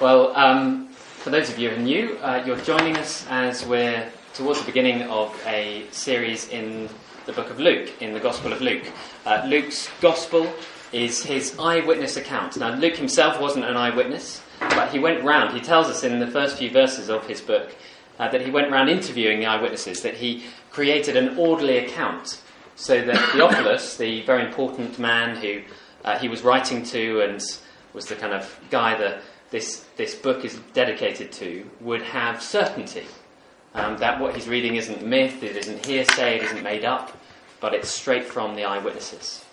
Well, um, for those of you who are new, uh, you're joining us as we're towards the beginning of a series in the book of Luke, in the Gospel of Luke. Uh, Luke's Gospel is his eyewitness account. Now, Luke himself wasn't an eyewitness, but he went round, he tells us in the first few verses of his book uh, that he went round interviewing the eyewitnesses, that he created an orderly account so that Theophilus, the very important man who uh, he was writing to and was the kind of guy that this, this book is dedicated to, would have certainty um, that what he's reading isn't myth, it isn't hearsay, it isn't made up, but it's straight from the eyewitnesses.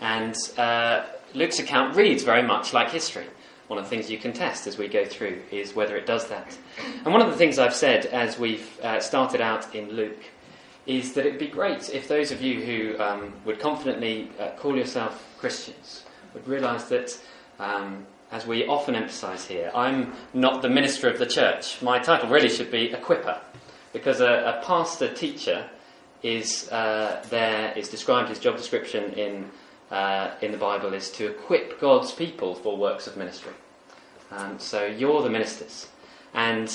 And uh, Luke's account reads very much like history. One of the things you can test as we go through is whether it does that. And one of the things I've said as we've uh, started out in Luke is that it'd be great if those of you who um, would confidently uh, call yourself Christians would realise that, um, as we often emphasise here, I'm not the minister of the church. My title really should be equipper, because a, a pastor teacher is uh, there is described his job description in uh, in the Bible is to equip God's people for works of ministry. Um, so you're the ministers, and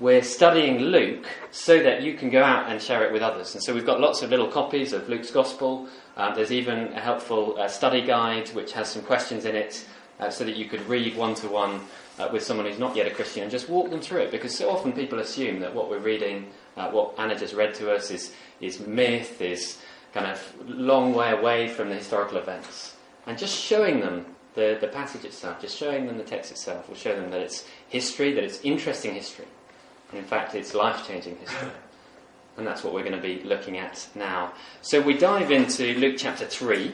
we're studying Luke so that you can go out and share it with others. And so we've got lots of little copies of Luke's Gospel. Um, there's even a helpful uh, study guide which has some questions in it uh, so that you could read one to one with someone who's not yet a Christian and just walk them through it. Because so often people assume that what we're reading, uh, what Anna just read to us, is, is myth, is kind of long way away from the historical events. And just showing them the, the passage itself, just showing them the text itself, will show them that it's history, that it's interesting history. And in fact, it's life changing history. And that's what we're going to be looking at now. So we dive into Luke chapter 3.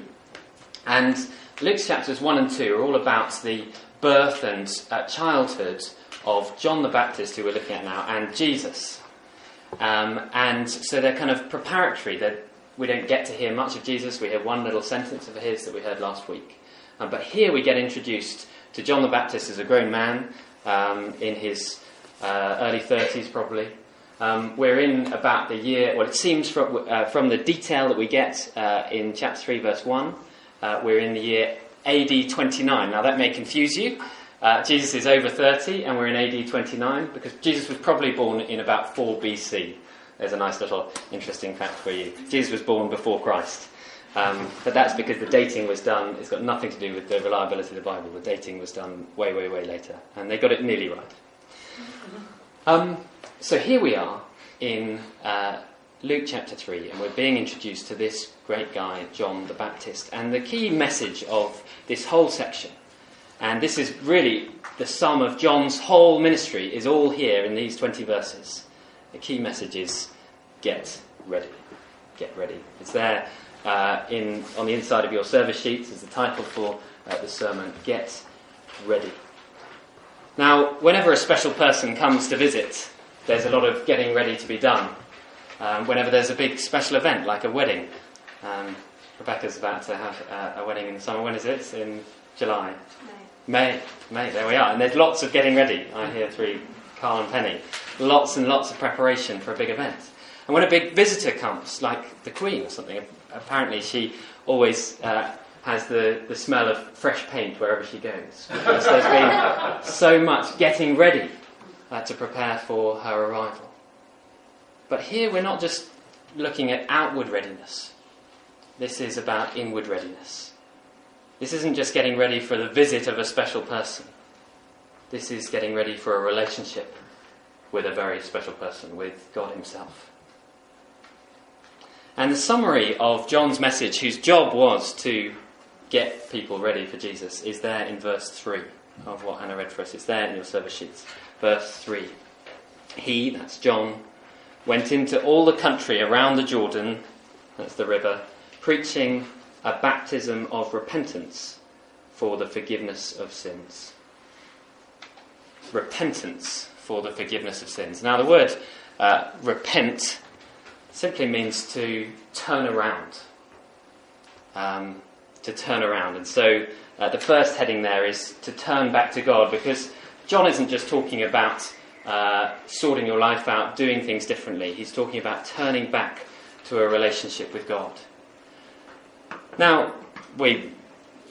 And Luke's chapters 1 and 2 are all about the birth and uh, childhood of John the Baptist, who we're looking at now, and Jesus. Um, and so they're kind of preparatory. They're, we don't get to hear much of Jesus. We hear one little sentence of his that we heard last week. Um, but here we get introduced to John the Baptist as a grown man um, in his uh, early 30s, probably. Um, we're in about the year, well, it seems from, uh, from the detail that we get uh, in chapter 3, verse 1, uh, we're in the year AD 29. Now, that may confuse you. Uh, Jesus is over 30, and we're in AD 29 because Jesus was probably born in about 4 BC. There's a nice little interesting fact for you. Jesus was born before Christ. Um, but that's because the dating was done, it's got nothing to do with the reliability of the Bible. The dating was done way, way, way later. And they got it nearly right. Um, so here we are in uh, Luke chapter 3, and we're being introduced to this great guy, John the Baptist. And the key message of this whole section, and this is really the sum of John's whole ministry, is all here in these 20 verses. The key message is get ready. Get ready. It's there uh, in, on the inside of your service sheets as the title for uh, the sermon Get Ready. Now, whenever a special person comes to visit, there's a lot of getting ready to be done. Um, whenever there's a big special event like a wedding, um, Rebecca's about to have uh, a wedding in the summer. When is it? In July? May. May. May, there we are. And there's lots of getting ready, I hear through Carl and Penny. Lots and lots of preparation for a big event. And when a big visitor comes, like the Queen or something, apparently she always uh, has the, the smell of fresh paint wherever she goes. Because there's been so much getting ready uh, to prepare for her arrival. But here we're not just looking at outward readiness, this is about inward readiness. This isn't just getting ready for the visit of a special person, this is getting ready for a relationship with a very special person, with God Himself. And the summary of John's message, whose job was to get people ready for Jesus, is there in verse 3 of what Anna read for us. It's there in your service sheets. Verse 3. He, that's John, went into all the country around the Jordan, that's the river, preaching a baptism of repentance for the forgiveness of sins. Repentance for the forgiveness of sins. Now, the word uh, repent simply means to turn around. Um, to turn around. And so uh, the first heading there is to turn back to God because John isn't just talking about uh, sorting your life out, doing things differently. He's talking about turning back to a relationship with God. Now, we,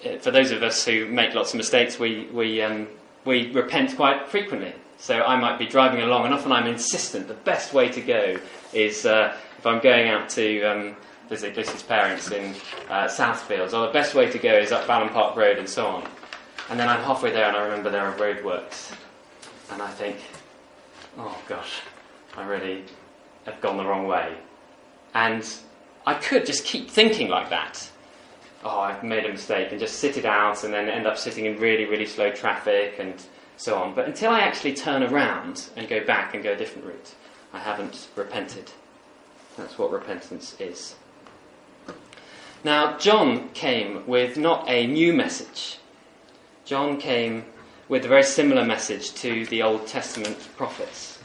uh, for those of us who make lots of mistakes, we, we, um, we repent quite frequently. So I might be driving along, and often I'm insistent the best way to go is uh, if I'm going out to um, visit Lucy's parents in uh, Southfields, or the best way to go is up Balham Park Road and so on. And then I'm halfway there and I remember there are roadworks. And I think, oh gosh, I really have gone the wrong way. And I could just keep thinking like that. Oh, I've made a mistake, and just sit it out, and then end up sitting in really, really slow traffic and so on. But until I actually turn around and go back and go a different route, I haven't repented. That's what repentance is. Now, John came with not a new message. John came with a very similar message to the Old Testament prophets.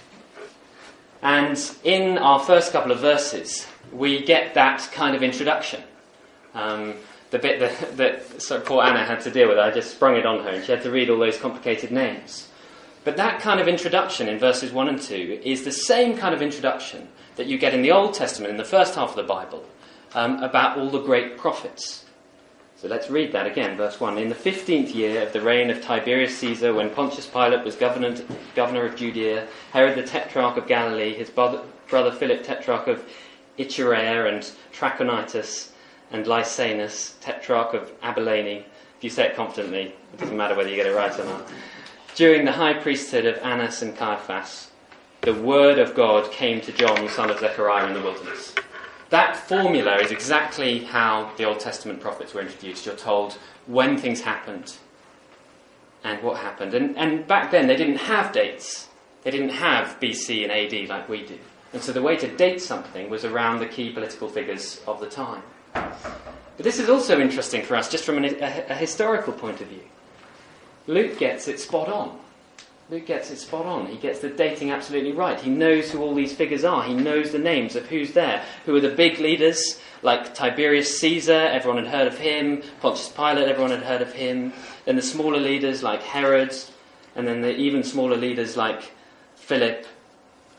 And in our first couple of verses, we get that kind of introduction. Um, the bit that, that poor Anna had to deal with, I just sprung it on her, and she had to read all those complicated names. But that kind of introduction in verses 1 and 2 is the same kind of introduction that you get in the Old Testament, in the first half of the Bible, um, about all the great prophets. So let's read that again, verse 1. In the fifteenth year of the reign of Tiberius Caesar, when Pontius Pilate was governor, of Judea, Herod the tetrarch of Galilee, his brother, Philip tetrarch of Iturea and Trachonitis, and Lysanias, tetrarch of Abilene. If you say it confidently, it doesn't matter whether you get it right or not. During the high priesthood of Annas and Caiaphas, the word of God came to John, son of Zechariah, in the wilderness. That formula is exactly how the Old Testament prophets were introduced. You're told when things happened and what happened. And, and back then, they didn't have dates. They didn't have BC and AD like we do. And so the way to date something was around the key political figures of the time. But this is also interesting for us just from an, a, a historical point of view. Luke gets it spot on. Luke gets it spot on. He gets the dating absolutely right. He knows who all these figures are. He knows the names of who's there. Who are the big leaders, like Tiberius Caesar, everyone had heard of him. Pontius Pilate, everyone had heard of him. Then the smaller leaders like Herod, and then the even smaller leaders like Philip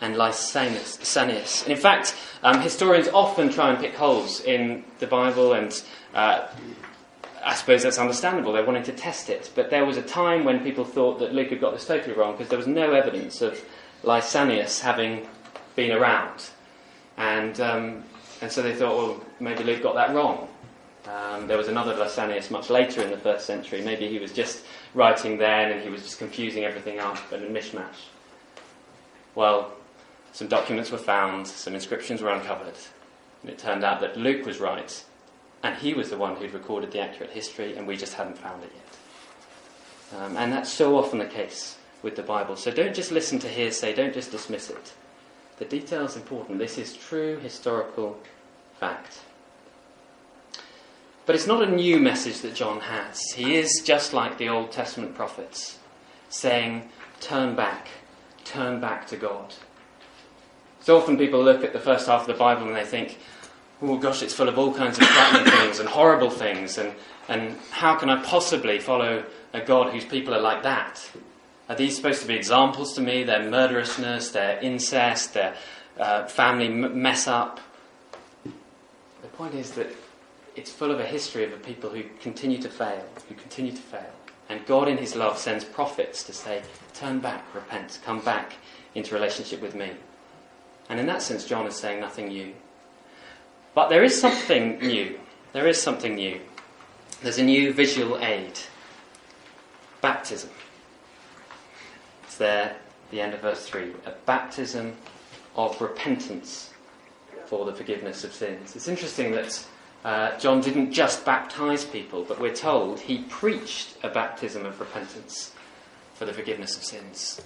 and Lysanias. And in fact, um, historians often try and pick holes in the Bible, and uh, I suppose that's understandable. They wanted to test it. But there was a time when people thought that Luke had got this totally wrong because there was no evidence of Lysanias having been around. And, um, and so they thought, well, maybe Luke got that wrong. Um, there was another Lysanias much later in the first century. Maybe he was just writing then and he was just confusing everything up and a mishmash. Well, some documents were found, some inscriptions were uncovered, and it turned out that Luke was right, and he was the one who'd recorded the accurate history, and we just hadn't found it yet. Um, and that's so often the case with the Bible. So don't just listen to hearsay, don't just dismiss it. The detail is important. This is true historical fact. But it's not a new message that John has. He is just like the Old Testament prophets, saying, Turn back, turn back to God. So often people look at the first half of the Bible and they think, oh gosh, it's full of all kinds of frightening things and horrible things, and, and how can I possibly follow a God whose people are like that? Are these supposed to be examples to me? Their murderousness, their incest, their uh, family m- mess up. The point is that it's full of a history of a people who continue to fail, who continue to fail. And God, in His love, sends prophets to say, Turn back, repent, come back into relationship with me. And in that sense, John is saying nothing new. But there is something new. There is something new. There's a new visual aid baptism. It's there, the end of verse 3. A baptism of repentance for the forgiveness of sins. It's interesting that uh, John didn't just baptize people, but we're told he preached a baptism of repentance for the forgiveness of sins.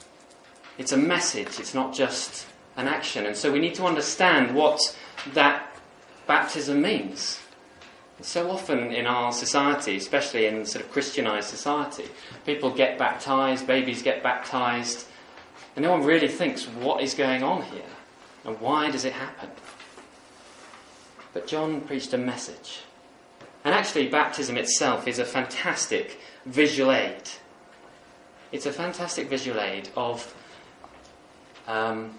It's a message, it's not just an action. And so we need to understand what that baptism means. So often in our society, especially in sort of Christianized society, people get baptized, babies get baptized, and no one really thinks what is going on here and why does it happen. But John preached a message. And actually, baptism itself is a fantastic visual aid. It's a fantastic visual aid of um,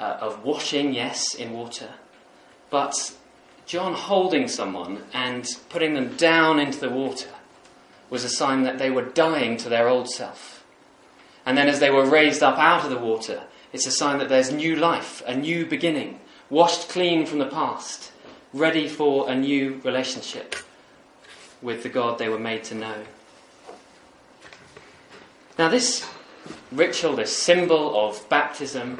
uh, of washing, yes, in water, but John holding someone and putting them down into the water was a sign that they were dying to their old self. And then as they were raised up out of the water, it's a sign that there's new life, a new beginning, washed clean from the past, ready for a new relationship with the God they were made to know. Now, this ritual, this symbol of baptism,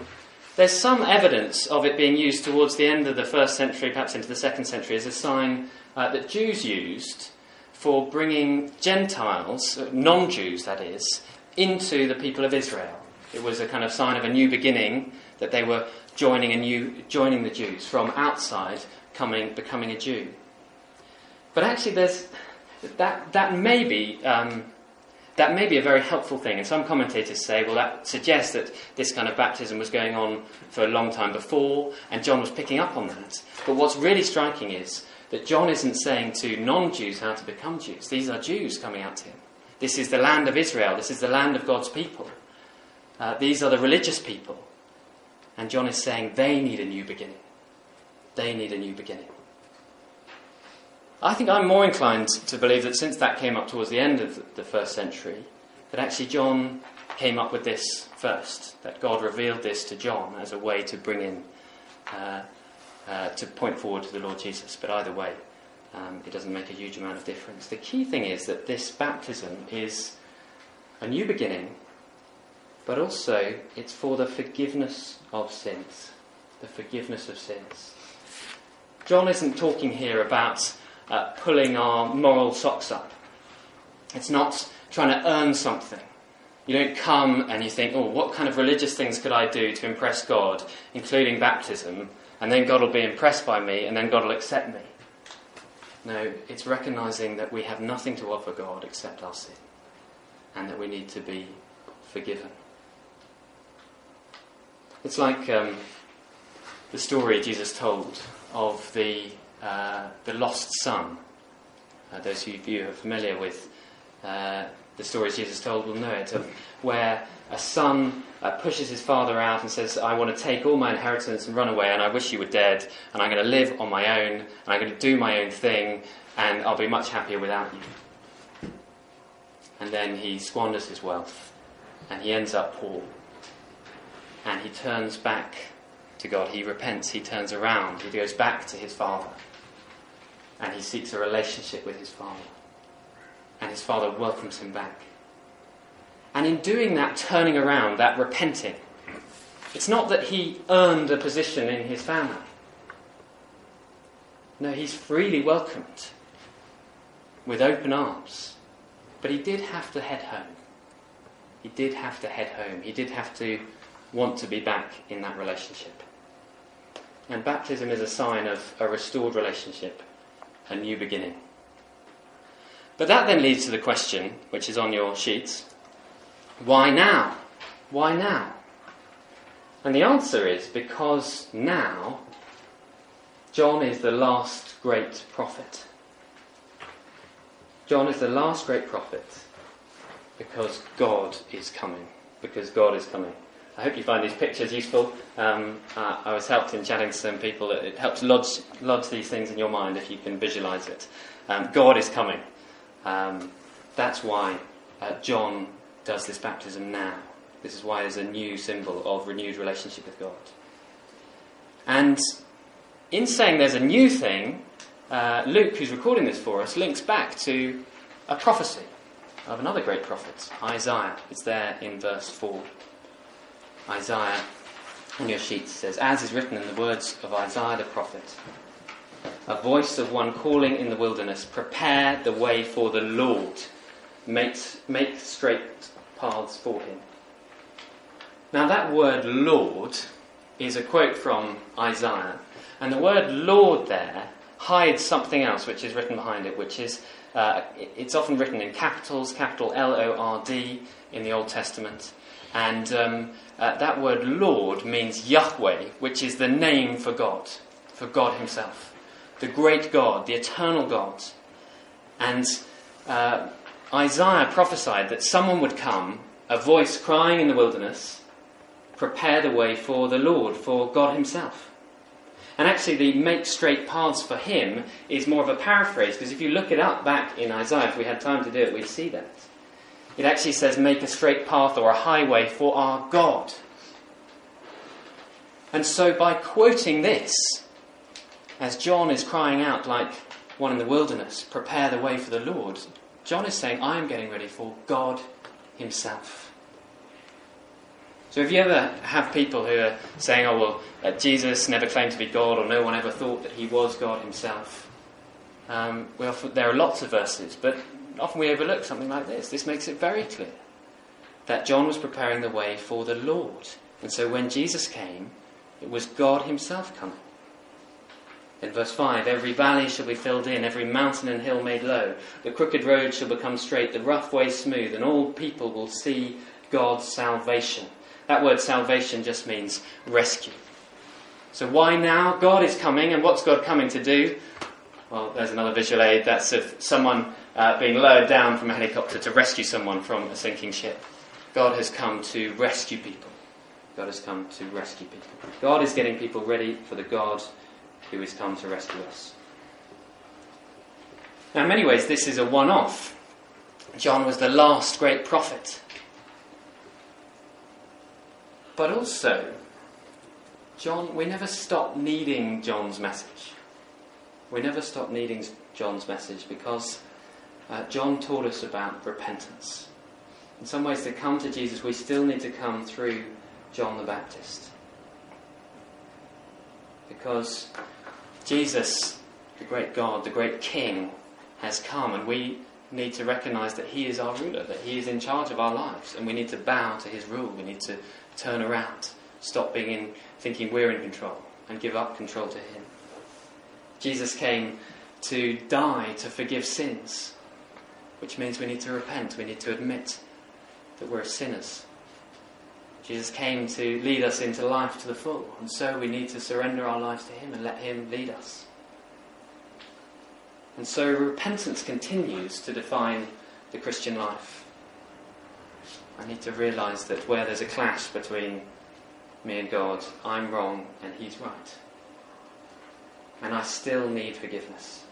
there's some evidence of it being used towards the end of the first century, perhaps into the second century, as a sign uh, that Jews used for bringing Gentiles, uh, non Jews that is, into the people of Israel. It was a kind of sign of a new beginning that they were joining a new, joining the Jews from outside, coming, becoming a Jew. But actually, there's that that may be um, that may be a very helpful thing. And some commentators say, well, that suggests that this kind of baptism was going on for a long time before, and John was picking up on that. But what's really striking is that John isn't saying to non Jews how to become Jews. These are Jews coming out to him. This is the land of Israel, this is the land of God's people. Uh, these are the religious people. And John is saying they need a new beginning. They need a new beginning. I think I'm more inclined to believe that since that came up towards the end of the first century, that actually John came up with this first, that God revealed this to John as a way to bring in, uh, uh, to point forward to the Lord Jesus. But either way, um, it doesn't make a huge amount of difference. The key thing is that this baptism is a new beginning, but also it's for the forgiveness of sins. The forgiveness of sins. John isn't talking here about uh, pulling our moral socks up. It's not trying to earn something. You don't come and you think, oh, what kind of religious things could I do to impress God, including baptism, and then God will be impressed by me, and then God will accept me. No, it's recognizing that we have nothing to offer God except our sin, and that we need to be forgiven. It's like um, the story Jesus told of the uh, the lost son. Uh, those of you who are familiar with uh, the stories Jesus told will know it, of where a son uh, pushes his father out and says, I want to take all my inheritance and run away, and I wish you were dead, and I'm going to live on my own, and I'm going to do my own thing, and I'll be much happier without you. And then he squanders his wealth, and he ends up poor. And he turns back to God. He repents, he turns around, he goes back to his father and he seeks a relationship with his father. And his father welcomes him back. And in doing that turning around, that repenting, it's not that he earned a position in his family. No, he's freely welcomed with open arms. But he did have to head home. He did have to head home. He did have to want to be back in that relationship. And baptism is a sign of a restored relationship a new beginning. But that then leads to the question, which is on your sheets why now? Why now? And the answer is because now John is the last great prophet. John is the last great prophet because God is coming. Because God is coming. I hope you find these pictures useful. Um, uh, I was helped in chatting to some people. It helps lodge, lodge these things in your mind if you can visualize it. Um, God is coming. Um, that's why uh, John does this baptism now. This is why there's a new symbol of renewed relationship with God. And in saying there's a new thing, uh, Luke, who's recording this for us, links back to a prophecy of another great prophet, Isaiah. It's there in verse 4. Isaiah on your sheet says, As is written in the words of Isaiah the prophet, a voice of one calling in the wilderness, Prepare the way for the Lord, make, make straight paths for him. Now, that word Lord is a quote from Isaiah, and the word Lord there hides something else which is written behind it, which is uh, it's often written in capitals, capital L O R D in the Old Testament. And um, uh, that word Lord means Yahweh, which is the name for God, for God Himself. The great God, the eternal God. And uh, Isaiah prophesied that someone would come, a voice crying in the wilderness, prepare the way for the Lord, for God Himself. And actually, the make straight paths for Him is more of a paraphrase, because if you look it up back in Isaiah, if we had time to do it, we'd see that. It actually says, make a straight path or a highway for our God. And so, by quoting this, as John is crying out like one in the wilderness, prepare the way for the Lord, John is saying, I am getting ready for God Himself. So, if you ever have people who are saying, oh, well, uh, Jesus never claimed to be God, or no one ever thought that He was God Himself, um, often, there are lots of verses, but often we overlook something like this. This makes it very clear that John was preparing the way for the Lord. And so when Jesus came, it was God Himself coming. In verse 5, every valley shall be filled in, every mountain and hill made low. The crooked road shall become straight, the rough way smooth, and all people will see God's salvation. That word salvation just means rescue. So why now? God is coming, and what's God coming to do? Well, there's another visual aid. That's of someone uh, being lowered down from a helicopter to rescue someone from a sinking ship. God has come to rescue people. God has come to rescue people. God is getting people ready for the God who has come to rescue us. Now, in many ways, this is a one off. John was the last great prophet. But also, John, we never stop needing John's message. We never stop needing John's message because uh, John taught us about repentance. In some ways, to come to Jesus, we still need to come through John the Baptist. Because Jesus, the great God, the great King, has come, and we need to recognize that He is our ruler, that He is in charge of our lives, and we need to bow to His rule. We need to turn around, stop being in, thinking we're in control, and give up control to Him. Jesus came to die to forgive sins, which means we need to repent, we need to admit that we're sinners Jesus came to lead us into life to the full, and so we need to surrender our lives to Him and let Him lead us. And so repentance continues to define the Christian life. I need to realize that where there's a clash between me and God, I'm wrong and He's right. And I still need forgiveness.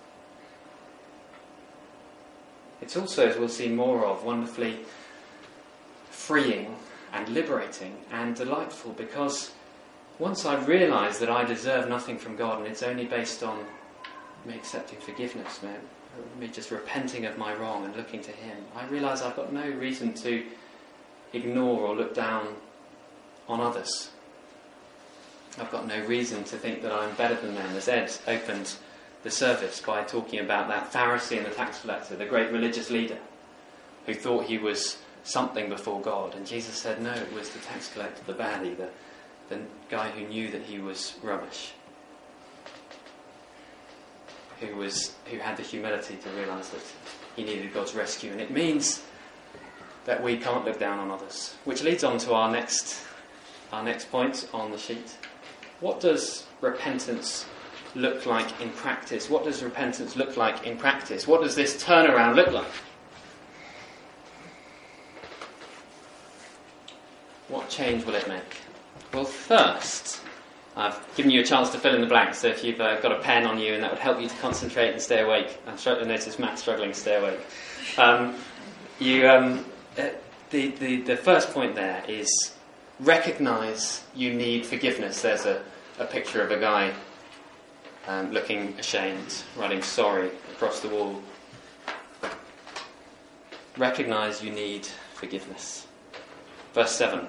It's also, as we'll see more of, wonderfully freeing and liberating and delightful because once I realise that I deserve nothing from God and it's only based on me accepting forgiveness, me, just repenting of my wrong and looking to Him, I realise I've got no reason to ignore or look down on others. I've got no reason to think that I'm better than them, as Ed opened the service by talking about that Pharisee and the tax collector, the great religious leader, who thought he was something before God. And Jesus said, no, it was the tax collector, the baddie, the, the guy who knew that he was rubbish. Who, was, who had the humility to realise that he needed God's rescue. And it means that we can't look down on others. Which leads on to our next, our next point on the sheet. What does repentance look like in practice? What does repentance look like in practice? What does this turnaround look like? What change will it make? Well, first, I've given you a chance to fill in the blanks, so if you've uh, got a pen on you and that would help you to concentrate and stay awake. I'm struggling, notice Matt struggling to stay awake. Um, you, um, uh, the, the, the first point there is recognize you need forgiveness. There's a, a picture of a guy um, looking ashamed, writing sorry across the wall. Recognize you need forgiveness. Verse 7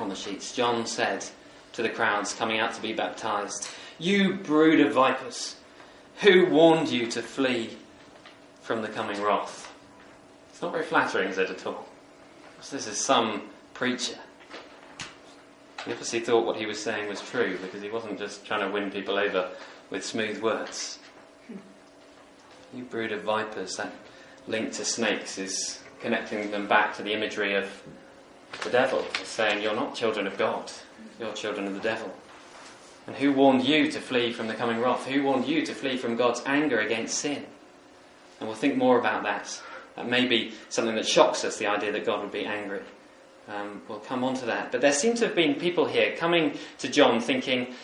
on the sheets. John said to the crowds coming out to be baptized, You brood of vipers, who warned you to flee from the coming wrath? It's not very flattering, is it at all? this is some preacher. He obviously thought what he was saying was true because he wasn't just trying to win people over with smooth words. You brood of vipers, that link to snakes is connecting them back to the imagery of the devil, saying, You're not children of God, you're children of the devil. And who warned you to flee from the coming wrath? Who warned you to flee from God's anger against sin? And we'll think more about that. That may be something that shocks us, the idea that God would be angry. Um, we'll come on to that. But there seem to have been people here coming to John thinking,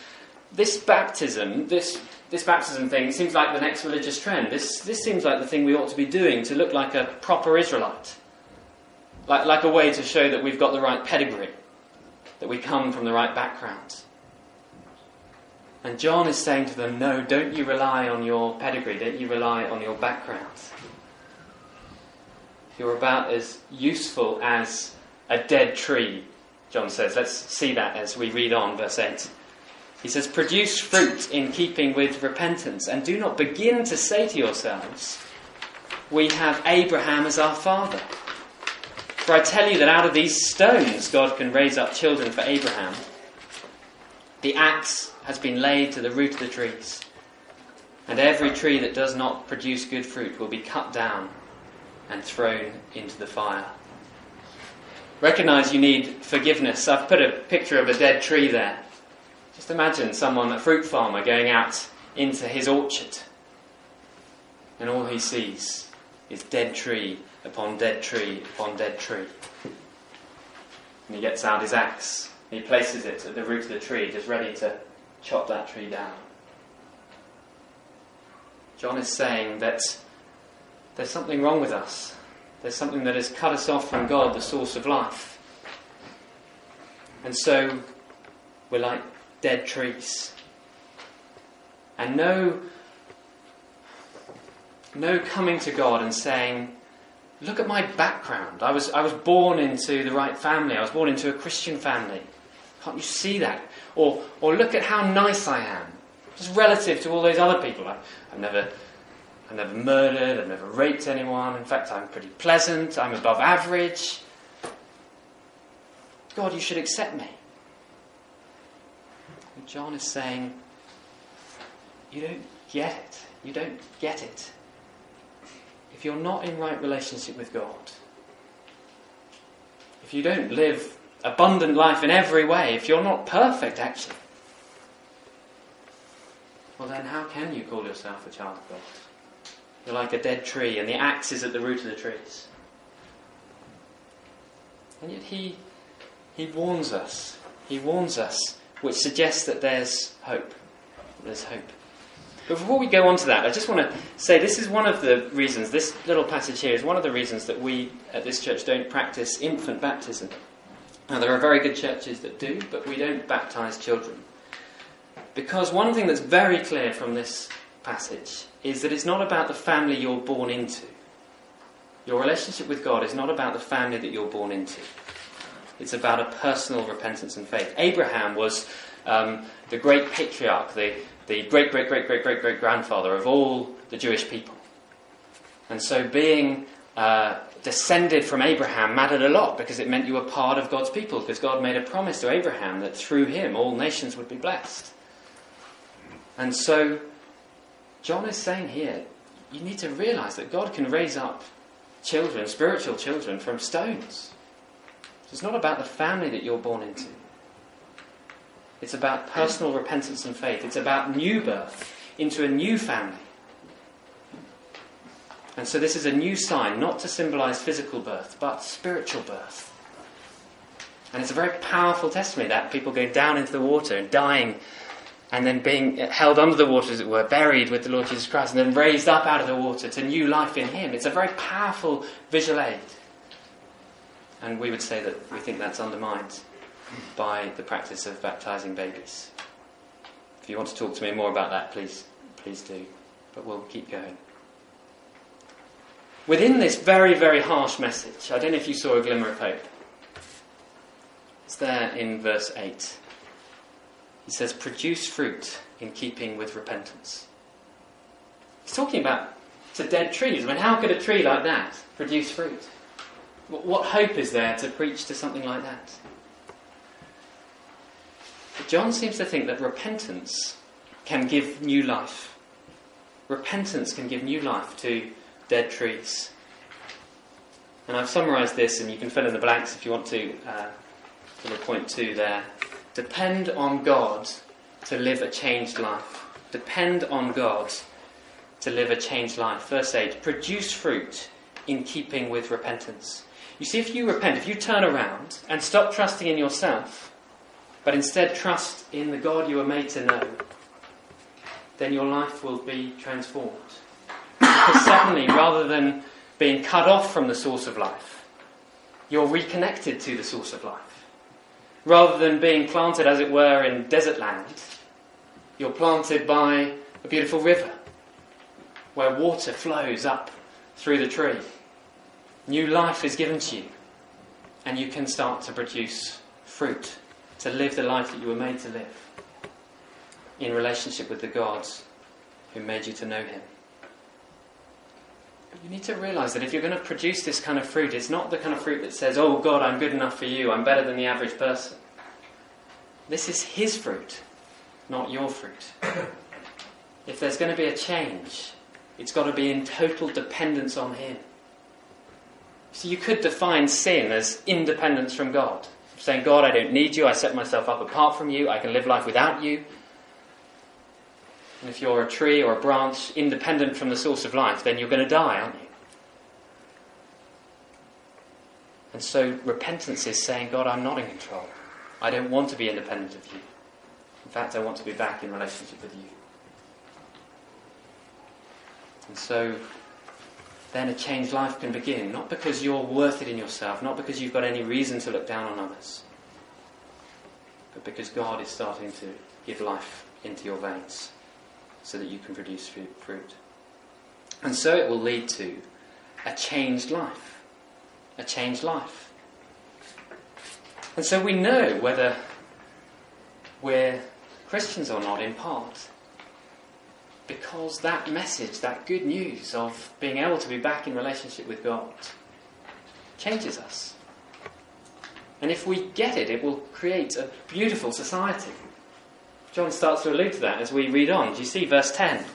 this baptism, this, this baptism thing seems like the next religious trend. This, this seems like the thing we ought to be doing to look like a proper Israelite. like, like a way to show that we've got the right pedigree, that we come from the right background. And John is saying to them, No, don't you rely on your pedigree, don't you rely on your background. You're about as useful as a dead tree, John says. Let's see that as we read on, verse 8. He says, Produce fruit in keeping with repentance, and do not begin to say to yourselves, We have Abraham as our father. For I tell you that out of these stones God can raise up children for Abraham. The axe has been laid to the root of the trees, and every tree that does not produce good fruit will be cut down and thrown into the fire. Recognize you need forgiveness. I've put a picture of a dead tree there. Just imagine someone, a fruit farmer, going out into his orchard, and all he sees is dead tree upon dead tree upon dead tree. And he gets out his axe, and he places it at the root of the tree, just ready to chop that tree down. John is saying that there's something wrong with us. There's something that has cut us off from God, the source of life. And so we're like dead trees. And no, no coming to God and saying, Look at my background. I was, I was born into the right family. I was born into a Christian family. Can't you see that? Or, or look at how nice I am, just relative to all those other people. I, I've never, I've never murdered. I've never raped anyone. In fact, I'm pretty pleasant. I'm above average. God, you should accept me. John is saying, you don't get it. You don't get it. If you're not in right relationship with God, if you don't live abundant life in every way, if you're not perfect, actually, well, then how can you call yourself a child of God? You're like a dead tree, and the axe is at the root of the trees. And yet he, he warns us. He warns us, which suggests that there's hope. There's hope. But before we go on to that, I just want to say this is one of the reasons, this little passage here is one of the reasons that we at this church don't practice infant baptism. Now, there are very good churches that do, but we don't baptize children. Because one thing that's very clear from this passage is that it's not about the family you're born into. Your relationship with God is not about the family that you're born into. It's about a personal repentance and faith. Abraham was um, the great patriarch, the, the great, great, great, great, great, great grandfather of all the Jewish people. And so being uh, descended from Abraham mattered a lot because it meant you were part of God's people, because God made a promise to Abraham that through him all nations would be blessed. And so, John is saying here, you need to realize that God can raise up children, spiritual children, from stones. It's not about the family that you're born into. It's about personal repentance and faith. It's about new birth into a new family. And so this is a new sign, not to symbolize physical birth, but spiritual birth. And it's a very powerful testimony that people go down into the water and dying and then being held under the water, as it were, buried with the Lord Jesus Christ, and then raised up out of the water to new life in Him. It's a very powerful visual aid. And we would say that we think that's undermined by the practice of baptizing babies. If you want to talk to me more about that, please, please do. But we'll keep going. Within this very, very harsh message, I don't know if you saw a glimmer of hope. It's there in verse 8. He says, Produce fruit in keeping with repentance. He's talking about to dead trees. I mean, how could a tree like that produce fruit? What hope is there to preach to something like that? But John seems to think that repentance can give new life. Repentance can give new life to dead trees. And I've summarised this, and you can fill in the blanks if you want to. Uh, point two there. Depend on God to live a changed life. Depend on God to live a changed life. Verse 8 Produce fruit in keeping with repentance. You see, if you repent, if you turn around and stop trusting in yourself, but instead trust in the God you were made to know, then your life will be transformed. Because suddenly, rather than being cut off from the source of life, you're reconnected to the source of life. Rather than being planted, as it were, in desert land, you're planted by a beautiful river where water flows up through the tree. New life is given to you, and you can start to produce fruit, to live the life that you were made to live in relationship with the God who made you to know Him. You need to realize that if you're going to produce this kind of fruit, it's not the kind of fruit that says, Oh God, I'm good enough for you, I'm better than the average person. This is His fruit, not your fruit. if there's going to be a change, it's got to be in total dependence on Him. So you could define sin as independence from God. Saying, God, I don't need you, I set myself up apart from you, I can live life without you. And if you're a tree or a branch independent from the source of life, then you're going to die, aren't you? And so repentance is saying, God, I'm not in control. I don't want to be independent of you. In fact, I want to be back in relationship with you. And so then a changed life can begin, not because you're worth it in yourself, not because you've got any reason to look down on others, but because God is starting to give life into your veins so that you can produce fruit. And so it will lead to a changed life. A changed life. And so we know whether we're Christians or not in part because that message, that good news of being able to be back in relationship with God, changes us. And if we get it, it will create a beautiful society. John starts to allude to that as we read on. Do you see verse 10?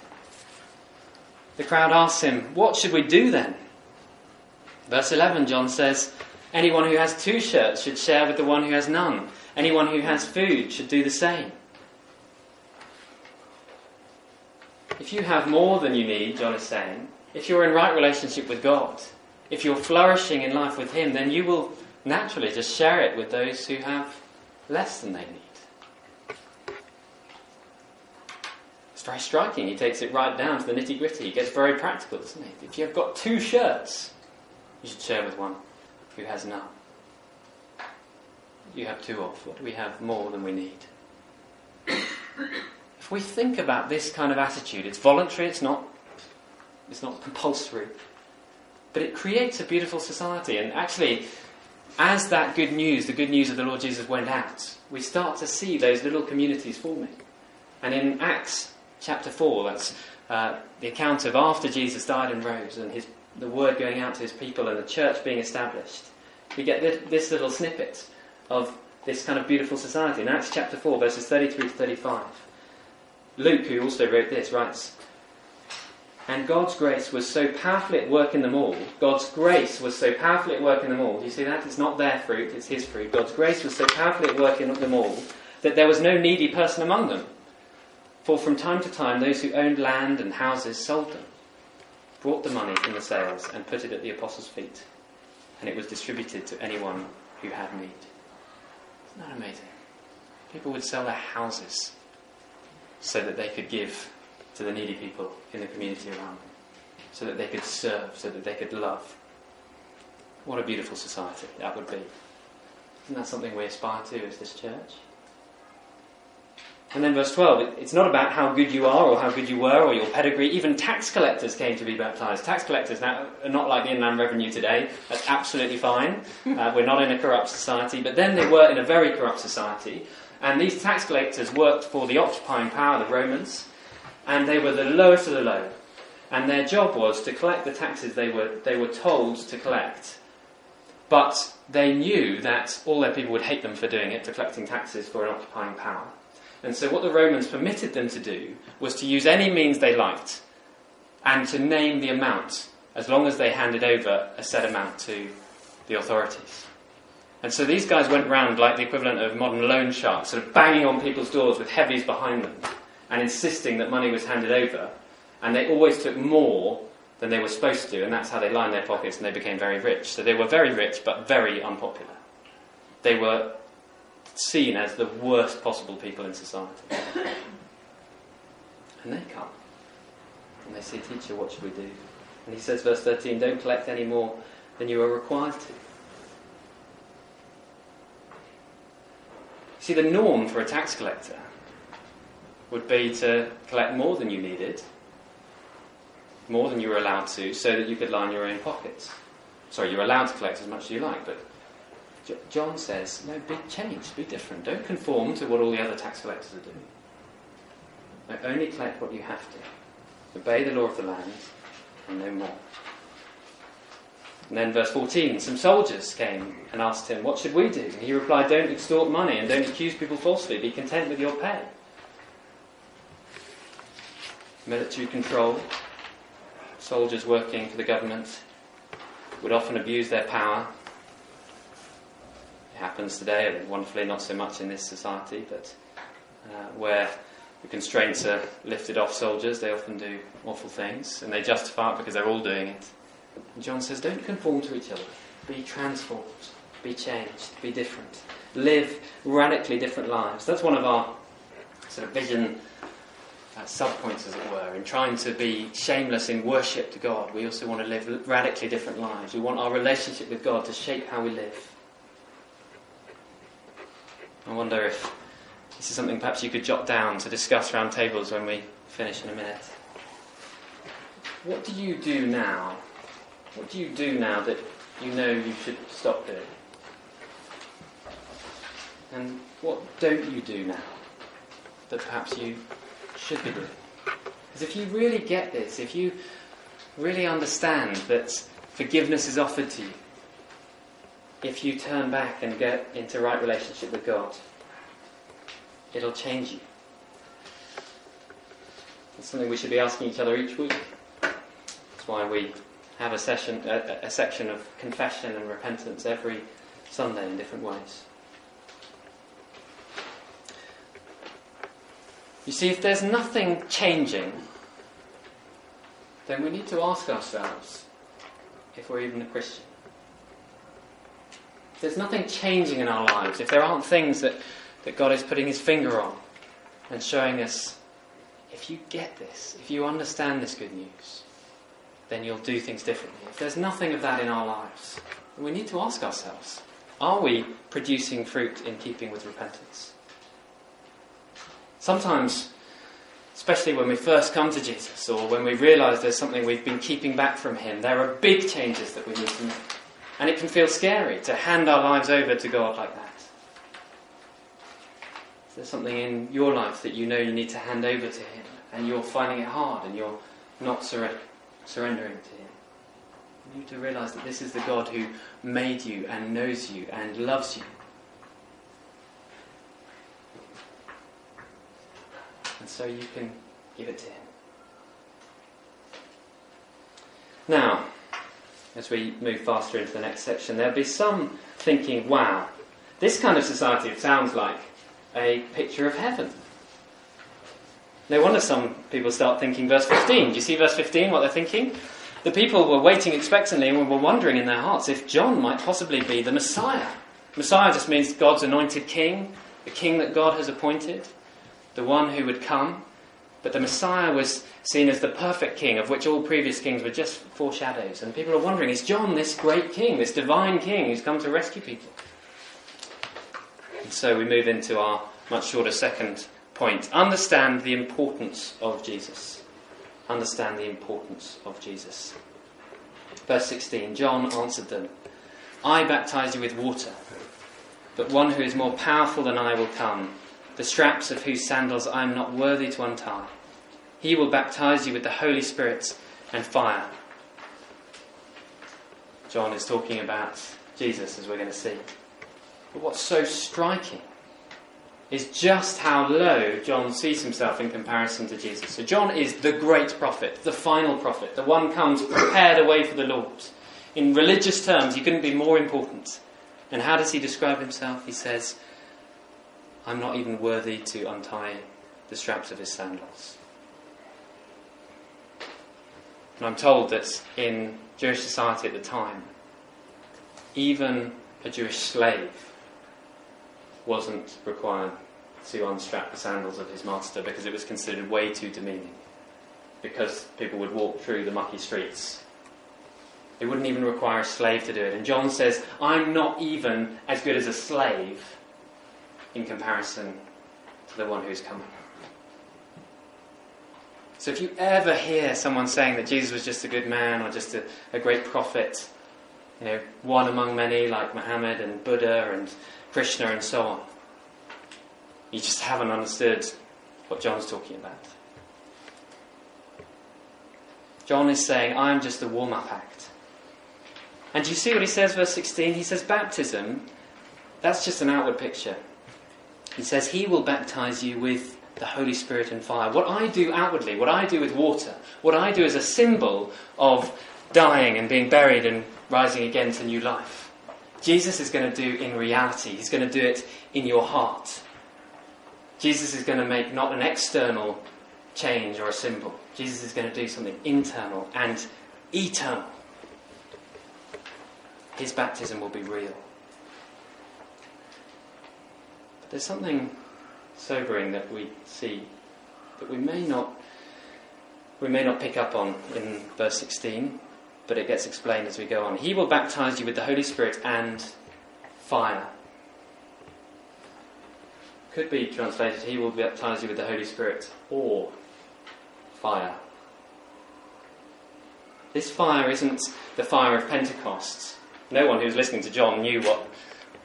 The crowd asks him, What should we do then? Verse 11, John says, Anyone who has two shirts should share with the one who has none. Anyone who has food should do the same. If you have more than you need, John is saying, if you're in right relationship with God, if you're flourishing in life with Him, then you will naturally just share it with those who have less than they need. It's very striking. He takes it right down to the nitty gritty. He gets very practical, doesn't he? If you've got two shirts, you should share with one who has none. You have two of. What do we have more than we need? If we think about this kind of attitude, it's voluntary, it's not, it's not compulsory, but it creates a beautiful society. And actually, as that good news, the good news of the Lord Jesus went out, we start to see those little communities forming. And in Acts chapter 4, that's uh, the account of after Jesus died and rose and his, the word going out to his people and the church being established. We get this, this little snippet of this kind of beautiful society. In Acts chapter 4, verses 33 to 35, Luke, who also wrote this, writes, and God's grace was so powerfully at work in them all. God's grace was so powerfully at work in them all. Do you see that? It's not their fruit, it's His fruit. God's grace was so powerfully at work in them all that there was no needy person among them. For from time to time, those who owned land and houses sold them, brought the money from the sales, and put it at the apostles' feet, and it was distributed to anyone who had need. Isn't that amazing? People would sell their houses so that they could give to the needy people in the community around them, so that they could serve, so that they could love. What a beautiful society that would be. Isn't that something we aspire to as this church? And then verse 12, it's not about how good you are or how good you were or your pedigree. Even tax collectors came to be baptized. Tax collectors now are not like the Inland Revenue today. That's absolutely fine. Uh, we're not in a corrupt society. But then they were in a very corrupt society. And these tax collectors worked for the occupying power, the Romans. And they were the lowest of the low. And their job was to collect the taxes they were, they were told to collect. But they knew that all their people would hate them for doing it, for collecting taxes for an occupying power. And so, what the Romans permitted them to do was to use any means they liked and to name the amount as long as they handed over a set amount to the authorities. And so these guys went round like the equivalent of modern loan sharks, sort of banging on people's doors with heavies behind them and insisting that money was handed over. And they always took more than they were supposed to, and that's how they lined their pockets and they became very rich. So they were very rich but very unpopular. They were seen as the worst possible people in society. And they come. And they say, Teacher, what should we do? And he says, verse 13, don't collect any more than you are required to. See, the norm for a tax collector would be to collect more than you needed, more than you were allowed to, so that you could line your own pockets. Sorry, you're allowed to collect as much as you like, but John says, no, be changed, be different. Don't conform to what all the other tax collectors are doing. only collect what you have to. Obey the law of the land, and no more. And then, verse 14 some soldiers came and asked him, What should we do? And he replied, Don't extort money and don't accuse people falsely. Be content with your pay. Military control, soldiers working for the government would often abuse their power. It happens today, and wonderfully not so much in this society, but uh, where the constraints are lifted off soldiers, they often do awful things, and they justify it because they're all doing it. And John says, don't conform to each other. Be transformed. Be changed. Be different. Live radically different lives. That's one of our sort of vision uh, subpoints, as it were, in trying to be shameless in worship to God. We also want to live radically different lives. We want our relationship with God to shape how we live. I wonder if this is something perhaps you could jot down to discuss round tables when we finish in a minute. What do you do now what do you do now that you know you should stop doing? And what don't you do now that perhaps you should be doing? Because if you really get this, if you really understand that forgiveness is offered to you, if you turn back and get into right relationship with God, it'll change you. It's something we should be asking each other each week. That's why we have a session, a, a section of confession and repentance every Sunday in different ways. You see, if there's nothing changing, then we need to ask ourselves if we're even a Christian. If there's nothing changing in our lives, if there aren't things that, that God is putting His finger on and showing us, if you get this, if you understand this good news, then you'll do things differently. If there's nothing of that in our lives, we need to ask ourselves are we producing fruit in keeping with repentance? Sometimes, especially when we first come to Jesus or when we realize there's something we've been keeping back from Him, there are big changes that we need to make. And it can feel scary to hand our lives over to God like that. Is there something in your life that you know you need to hand over to Him and you're finding it hard and you're not surrendering? Surrendering to Him. You need to realize that this is the God who made you and knows you and loves you. And so you can give it to Him. Now, as we move faster into the next section, there'll be some thinking, wow, this kind of society sounds like a picture of heaven. No wonder some people start thinking verse 15. Do you see verse 15, what they're thinking? The people were waiting expectantly and were wondering in their hearts if John might possibly be the Messiah. Messiah just means God's anointed king, the king that God has appointed, the one who would come. But the Messiah was seen as the perfect king, of which all previous kings were just foreshadows. And people are wondering is John this great king, this divine king who's come to rescue people? And so we move into our much shorter second point. Understand the importance of Jesus. Understand the importance of Jesus. Verse 16 John answered them I baptize you with water, but one who is more powerful than I will come, the straps of whose sandals I am not worthy to untie. He will baptize you with the Holy Spirit and fire. John is talking about Jesus, as we're going to see. But what's so striking is just how low John sees himself in comparison to Jesus. So, John is the great prophet, the final prophet, the one comes prepared away for the Lord. In religious terms, he couldn't be more important. And how does he describe himself? He says, I'm not even worthy to untie the straps of his sandals. And I'm told that in Jewish society at the time, even a Jewish slave wasn't required to unstrap the sandals of his master because it was considered way too demeaning. Because people would walk through the mucky streets. It wouldn't even require a slave to do it. And John says, I'm not even as good as a slave in comparison to the one who's coming. So if you ever hear someone saying that Jesus was just a good man or just a, a great prophet, you know, one among many like Muhammad and Buddha and Krishna and so on, you just haven't understood what John's talking about. John is saying, I'm just a warm up act. And do you see what he says, verse 16? He says, Baptism, that's just an outward picture. He says, He will baptize you with the Holy Spirit and fire. What I do outwardly, what I do with water, what I do is a symbol of dying and being buried and rising again to new life. Jesus is going to do in reality, He's going to do it in your heart. Jesus is going to make not an external change or a symbol. Jesus is going to do something internal and eternal. His baptism will be real. But there's something sobering that we see that we may not we may not pick up on in verse 16, but it gets explained as we go on. He will baptize you with the Holy Spirit and fire. Could be translated, He will baptize you with the Holy Spirit or fire. This fire isn't the fire of Pentecost. No one who was listening to John knew what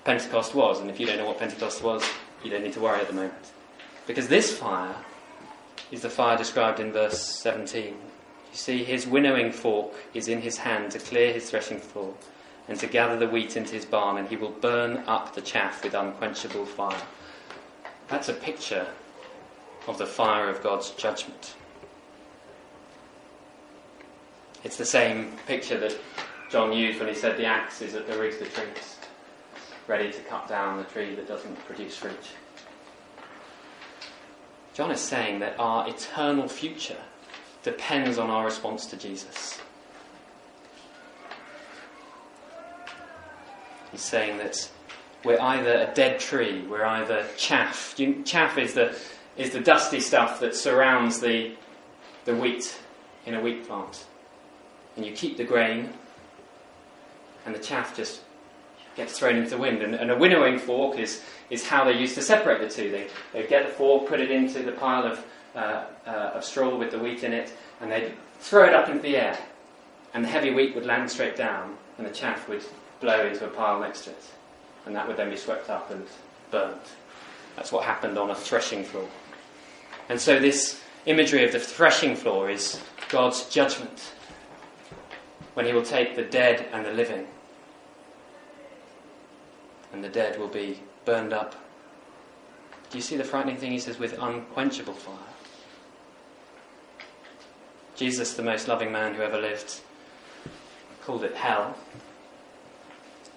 Pentecost was, and if you don't know what Pentecost was, you don't need to worry at the moment. Because this fire is the fire described in verse 17. You see, his winnowing fork is in his hand to clear his threshing floor and to gather the wheat into his barn, and he will burn up the chaff with unquenchable fire. That's a picture of the fire of God's judgment. It's the same picture that John used when he said the axe is at the root of the trees, ready to cut down the tree that doesn't produce fruit. John is saying that our eternal future depends on our response to Jesus. He's saying that we're either a dead tree, we're either chaff. Chaff is the, is the dusty stuff that surrounds the, the wheat in a wheat plant and you keep the grain, and the chaff just gets thrown into the wind. And, and, a winnowing fork is, is how they used to separate the two. They, they'd get the fork, put it into the pile of, uh, uh, of straw with the wheat in it, and they'd throw it up into the air. And the heavy wheat would land straight down, and the chaff would blow into a pile next to it. And that would then be swept up and burnt. That's what happened on a threshing floor. And so, this imagery of the threshing floor is God's judgment when he will take the dead and the living. And the dead will be burned up. Do you see the frightening thing he says with unquenchable fire? Jesus, the most loving man who ever lived, called it hell.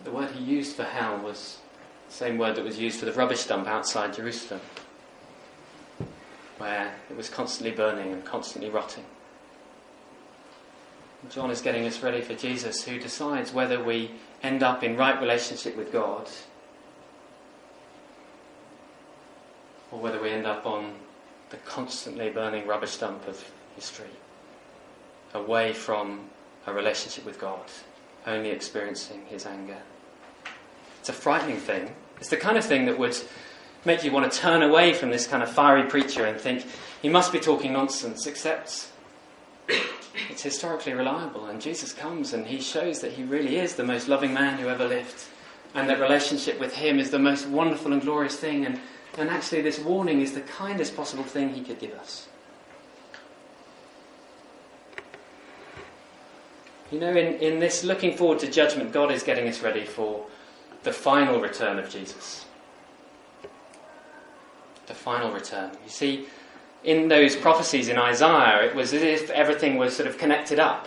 The word he used for hell was the same word that was used for the rubbish dump outside Jerusalem, where it was constantly burning and constantly rotting. John is getting us ready for Jesus, who decides whether we end up in right relationship with God or whether we end up on the constantly burning rubbish dump of history, away from a relationship with God, only experiencing His anger. It's a frightening thing. It's the kind of thing that would make you want to turn away from this kind of fiery preacher and think he must be talking nonsense, except it's historically reliable. And Jesus comes and he shows that he really is the most loving man who ever lived. And that relationship with him is the most wonderful and glorious thing. And, and actually, this warning is the kindest possible thing he could give us. You know, in, in this looking forward to judgment, God is getting us ready for the final return of Jesus. The final return. You see, in those prophecies in Isaiah, it was as if everything was sort of connected up.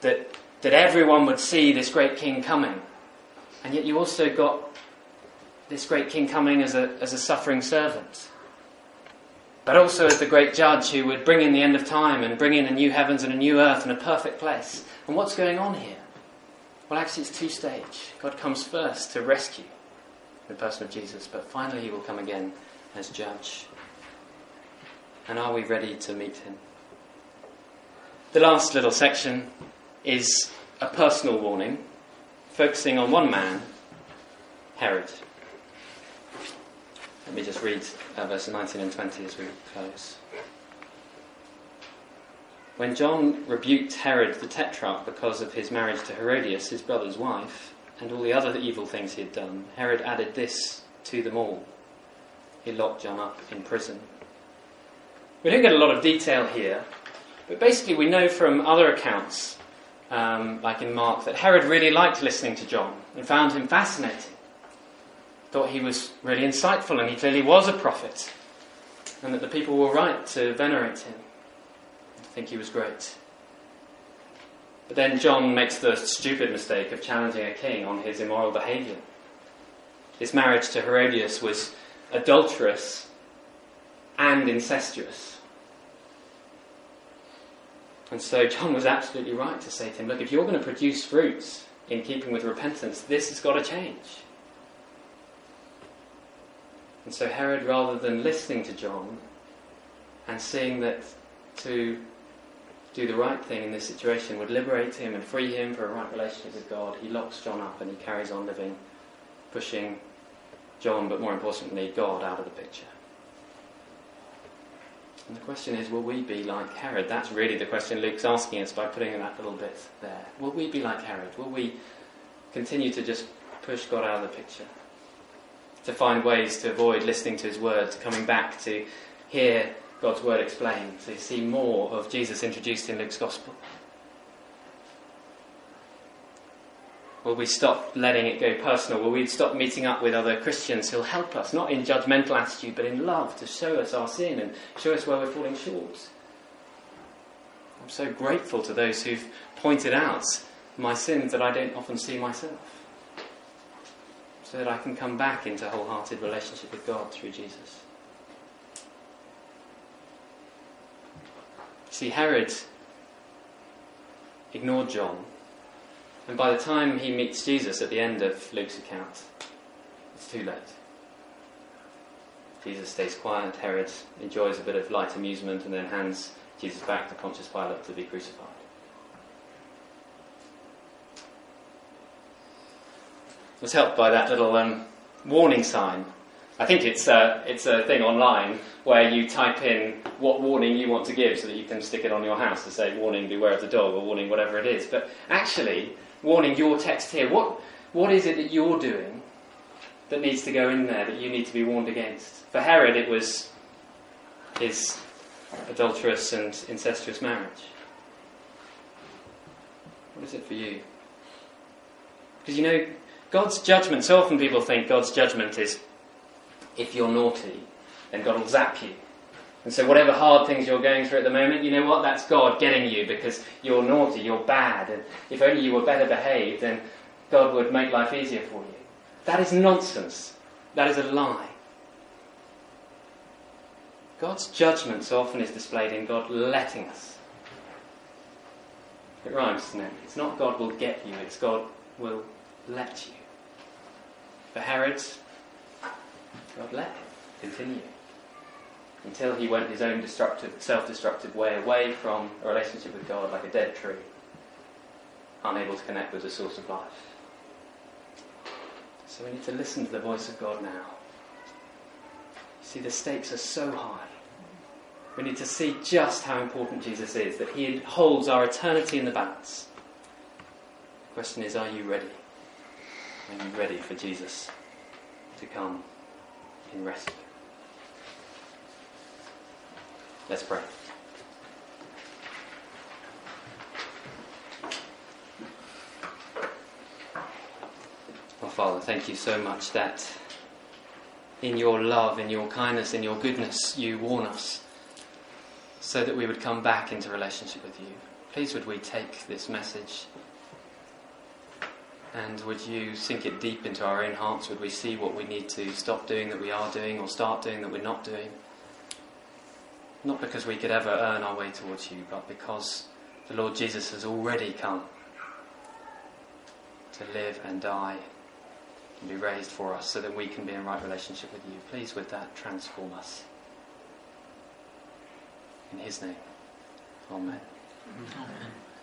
That, that everyone would see this great king coming. And yet you also got this great king coming as a, as a suffering servant. But also as the great judge who would bring in the end of time and bring in a new heavens and a new earth and a perfect place. And what's going on here? Well, actually, it's two stage. God comes first to rescue the person of Jesus, but finally, he will come again as judge. And are we ready to meet him? The last little section is a personal warning, focusing on one man, Herod. Let me just read uh, verses 19 and 20 as we close. When John rebuked Herod the Tetrarch because of his marriage to Herodias, his brother's wife, and all the other evil things he had done, Herod added this to them all. He locked John up in prison. We don't get a lot of detail here, but basically we know from other accounts, um, like in Mark, that Herod really liked listening to John and found him fascinating. Thought he was really insightful and he clearly was a prophet, and that the people were right to venerate him. Think he was great. But then John makes the stupid mistake of challenging a king on his immoral behaviour. His marriage to Herodias was adulterous and incestuous. And so John was absolutely right to say to him, Look, if you're going to produce fruits in keeping with repentance, this has got to change. And so Herod, rather than listening to John and seeing that to do the right thing in this situation would liberate him and free him for a right relationship with God, he locks John up and he carries on living, pushing John, but more importantly, God out of the picture. And the question is, will we be like Herod? That's really the question Luke's asking us by putting that little bit there. Will we be like Herod? Will we continue to just push God out of the picture? To find ways to avoid listening to his words, coming back to hear God's word explained, to see more of Jesus introduced in Luke's gospel? Will we stop letting it go personal? Will we stop meeting up with other Christians who'll help us, not in judgmental attitude, but in love, to show us our sin and show us where we're falling short? I'm so grateful to those who've pointed out my sins that I don't often see myself, so that I can come back into wholehearted relationship with God through Jesus. See, Herod ignored John, and by the time he meets Jesus at the end of Luke's account, it's too late. Jesus stays quiet, Herod enjoys a bit of light amusement, and then hands Jesus back to Pontius Pilate to be crucified. Was helped by that little um, warning sign I think it's a, it's a thing online where you type in what warning you want to give so that you can stick it on your house to say, warning, beware of the dog, or warning, whatever it is. But actually, warning your text here, what, what is it that you're doing that needs to go in there that you need to be warned against? For Herod, it was his adulterous and incestuous marriage. What is it for you? Because you know, God's judgment, so often people think God's judgment is if you're naughty, then God will zap you. And so, whatever hard things you're going through at the moment, you know what? That's God getting you because you're naughty, you're bad. And if only you were better behaved, then God would make life easier for you. That is nonsense. That is a lie. God's judgment so often is displayed in God letting us. It rhymes, doesn't it? It's not God will get you, it's God will let you. For Herod, God let him continue until he went his own destructive, self-destructive way away from a relationship with God like a dead tree, unable to connect with the source of life. So we need to listen to the voice of God now. See, the stakes are so high. We need to see just how important Jesus is, that he holds our eternity in the balance. The question is, are you ready? Are you ready for Jesus to come in rescue. Let's pray. Oh, Father, thank you so much that in your love, in your kindness, in your goodness, you warn us so that we would come back into relationship with you. Please, would we take this message and would you sink it deep into our own hearts? Would we see what we need to stop doing that we are doing or start doing that we're not doing? Not because we could ever earn our way towards you, but because the Lord Jesus has already come to live and die and be raised for us so that we can be in right relationship with you. Please, with that, transform us. In His name. Amen. Amen.